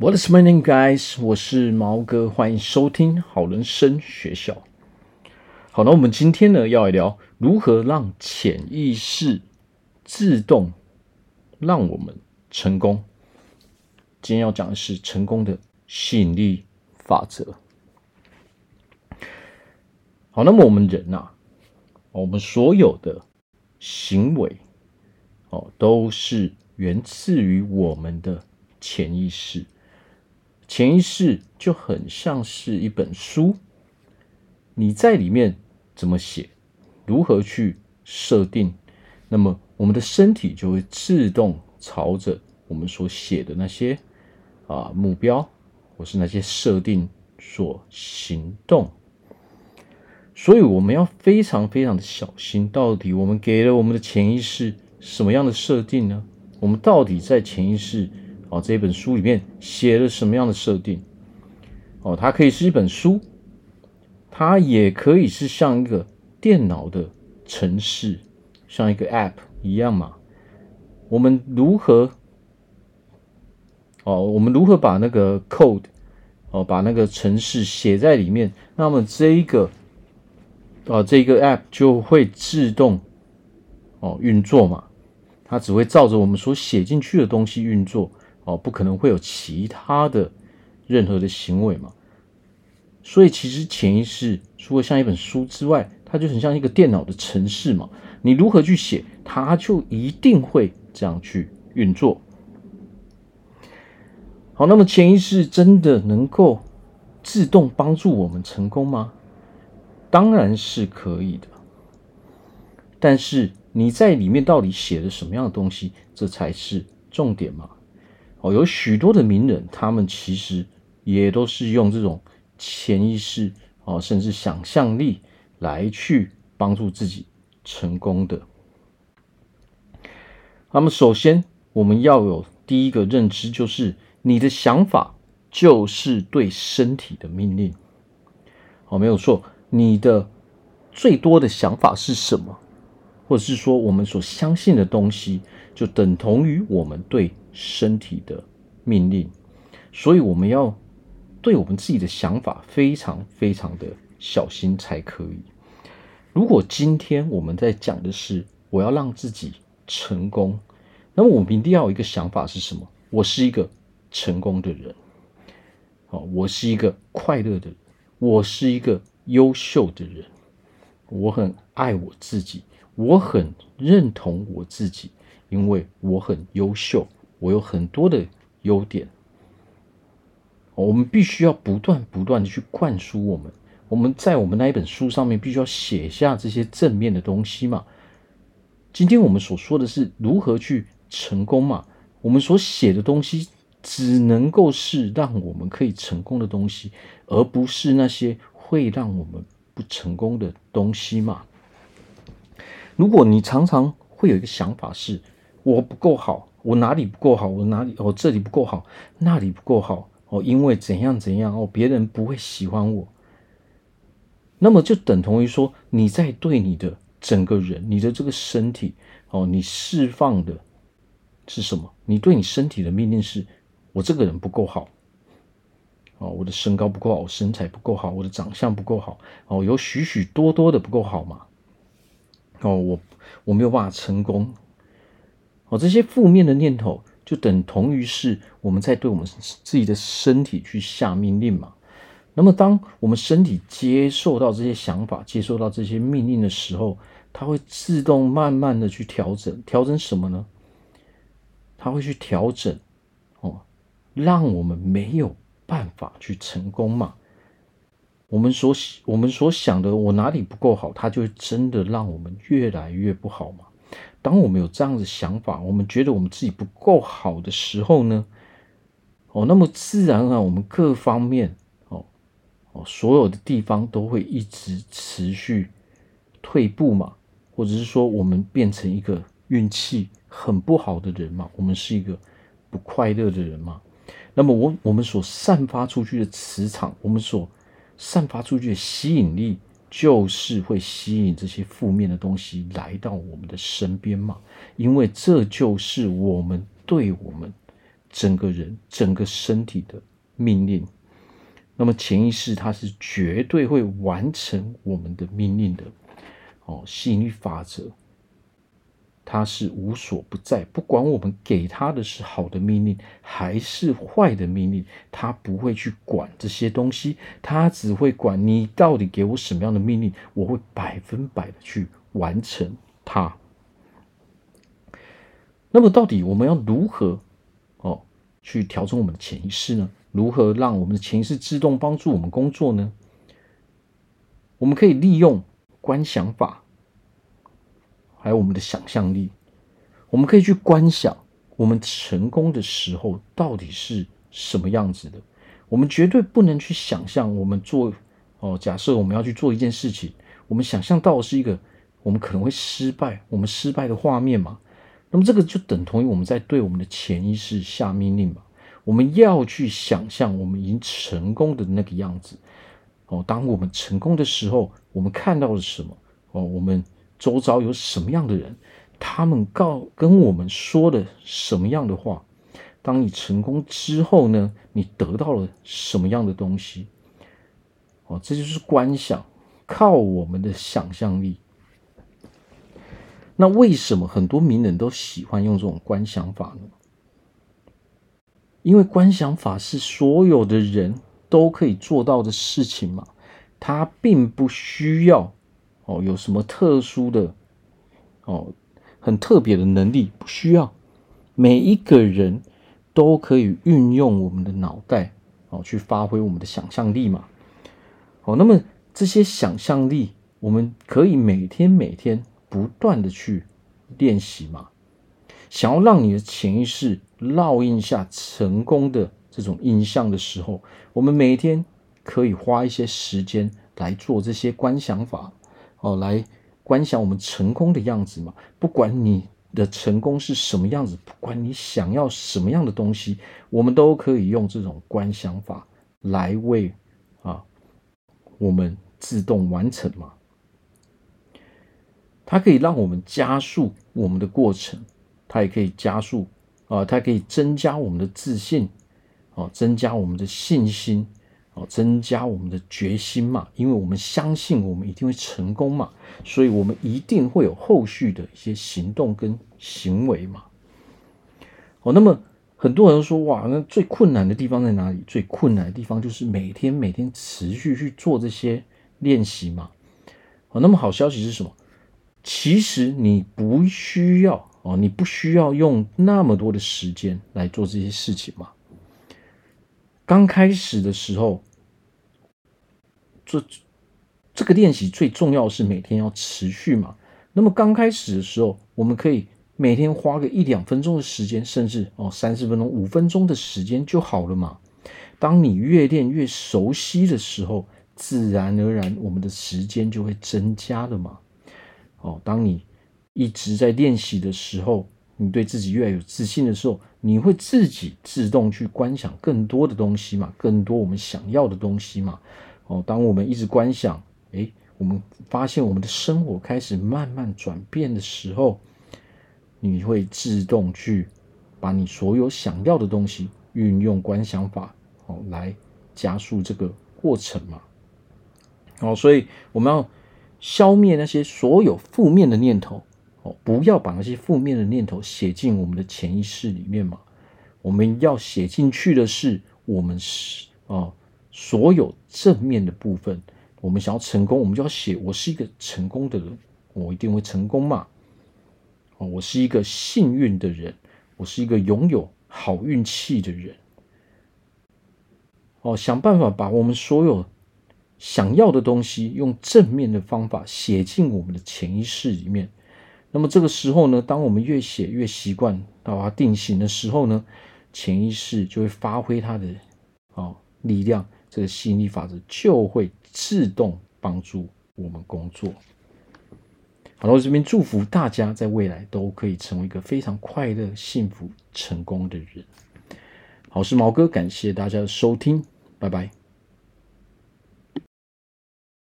What is my name, guys？我是毛哥，欢迎收听好人生学校。好，那我们今天呢要来聊如何让潜意识自动让我们成功。今天要讲的是成功的吸引力法则。好，那么我们人呐，我们所有的行为哦，都是源自于我们的潜意识。潜意识就很像是一本书，你在里面怎么写，如何去设定，那么我们的身体就会自动朝着我们所写的那些啊目标，或是那些设定所行动。所以我们要非常非常的小心，到底我们给了我们的潜意识什么样的设定呢？我们到底在潜意识？哦，这本书里面写了什么样的设定？哦，它可以是一本书，它也可以是像一个电脑的程式，像一个 App 一样嘛。我们如何？哦，我们如何把那个 code 哦，把那个程式写在里面？那么这一个哦，这个 App 就会自动哦运作嘛。它只会照着我们所写进去的东西运作。哦，不可能会有其他的任何的行为嘛？所以其实潜意识除了像一本书之外，它就很像一个电脑的程式嘛。你如何去写，它就一定会这样去运作。好，那么潜意识真的能够自动帮助我们成功吗？当然是可以的。但是你在里面到底写了什么样的东西，这才是重点嘛。哦，有许多的名人，他们其实也都是用这种潜意识哦，甚至想象力来去帮助自己成功的。那么，首先我们要有第一个认知，就是你的想法就是对身体的命令。哦，没有错，你的最多的想法是什么？或者是说，我们所相信的东西，就等同于我们对身体的命令，所以我们要对我们自己的想法非常非常的小心才可以。如果今天我们在讲的是我要让自己成功，那么我们一定要有一个想法是什么？我是一个成功的人，哦，我是一个快乐的人，我是一个优秀的人，我很爱我自己。我很认同我自己，因为我很优秀，我有很多的优点。我们必须要不断不断的去灌输我们，我们在我们那一本书上面必须要写下这些正面的东西嘛。今天我们所说的是如何去成功嘛，我们所写的东西只能够是让我们可以成功的东西，而不是那些会让我们不成功的东西嘛。如果你常常会有一个想法是，我不够好，我哪里不够好，我哪里哦这里不够好，那里不够好哦，因为怎样怎样哦，别人不会喜欢我，那么就等同于说你在对你的整个人，你的这个身体哦，你释放的是什么？你对你身体的命令是，我这个人不够好哦，我的身高不够好，我身材不够好，我的长相不够好哦，有许许多多的不够好嘛。哦，我我没有办法成功。哦，这些负面的念头就等同于是我们在对我们自己的身体去下命令嘛。那么，当我们身体接受到这些想法、接受到这些命令的时候，它会自动慢慢的去调整。调整什么呢？它会去调整哦，让我们没有办法去成功嘛。我们所我们所想的，我哪里不够好，它就真的让我们越来越不好嘛。当我们有这样的想法，我们觉得我们自己不够好的时候呢，哦，那么自然而然我们各方面哦哦所有的地方都会一直持续退步嘛，或者是说我们变成一个运气很不好的人嘛，我们是一个不快乐的人嘛。那么我我们所散发出去的磁场，我们所散发出去的吸引力，就是会吸引这些负面的东西来到我们的身边嘛。因为这就是我们对我们整个人、整个身体的命令。那么潜意识它是绝对会完成我们的命令的。哦，吸引力法则，他是无所不在，不管我们给他的是好的命令还是坏的命令，他不会去管这些东西，他只会管你到底给我什么样的命令，我会百分百的去完成它。那么，到底我们要如何哦去调整我们的潜意识呢？如何让我们的潜意识自动帮助我们工作呢？我们可以利用。观想法，还有我们的想象力，我们可以去观想我们成功的时候到底是什么样子的。我们绝对不能去想象我们做哦，假设我们要去做一件事情，我们想象到的是一个我们可能会失败，我们失败的画面嘛。那么这个就等同于我们在对我们的潜意识下命令嘛。我们要去想象我们已经成功的那个样子。哦，当我们成功的时候，我们看到了什么？哦，我们周遭有什么样的人？他们告跟我们说了什么样的话？当你成功之后呢？你得到了什么样的东西？哦，这就是观想，靠我们的想象力。那为什么很多名人都喜欢用这种观想法呢？因为观想法是所有的人。都可以做到的事情嘛，它并不需要哦，有什么特殊的哦，很特别的能力，不需要。每一个人都可以运用我们的脑袋哦，去发挥我们的想象力嘛。哦，那么这些想象力，我们可以每天每天不断的去练习嘛。想要让你的潜意识烙印下成功的。这种印象的时候，我们每天可以花一些时间来做这些观想法，哦，来观想我们成功的样子嘛。不管你的成功是什么样子，不管你想要什么样的东西，我们都可以用这种观想法来为啊我们自动完成嘛。它可以让我们加速我们的过程，它也可以加速啊，它可以增加我们的自信。哦，增加我们的信心，增加我们的决心嘛，因为我们相信我们一定会成功嘛，所以我们一定会有后续的一些行动跟行为嘛。哦，那么很多人说，哇，那最困难的地方在哪里？最困难的地方就是每天每天持续去做这些练习嘛。哦，那么好消息是什么？其实你不需要哦，你不需要用那么多的时间来做这些事情嘛。刚开始的时候，这这个练习最重要的是每天要持续嘛。那么刚开始的时候，我们可以每天花个一两分钟的时间，甚至哦三十分钟、五分钟的时间就好了嘛。当你越练越熟悉的时候，自然而然我们的时间就会增加了嘛。哦，当你一直在练习的时候，你对自己越来越有自信的时候，你会自己自动去观想更多的东西嘛，更多我们想要的东西嘛。哦，当我们一直观想，诶，我们发现我们的生活开始慢慢转变的时候，你会自动去把你所有想要的东西运用观想法，哦，来加速这个过程嘛。哦，所以我们要消灭那些所有负面的念头。哦不要把那些负面的念头写进我们的潜意识里面嘛。我们要写进去的是我们是啊，所有正面的部分。我们想要成功，我们就要写我是一个成功的人，我一定会成功嘛。哦，我是一个幸运的人，我是一个拥有好运气的人。哦，想办法把我们所有想要的东西，用正面的方法写进我们的潜意识里面。那么这个时候呢，当我们越写越习惯，到它定型的时候呢，潜意识就会发挥它的哦力量，这个吸引力法则就会自动帮助我们工作。好了，我这边祝福大家在未来都可以成为一个非常快乐、幸福、成功的人。好，我是毛哥，感谢大家的收听，拜拜。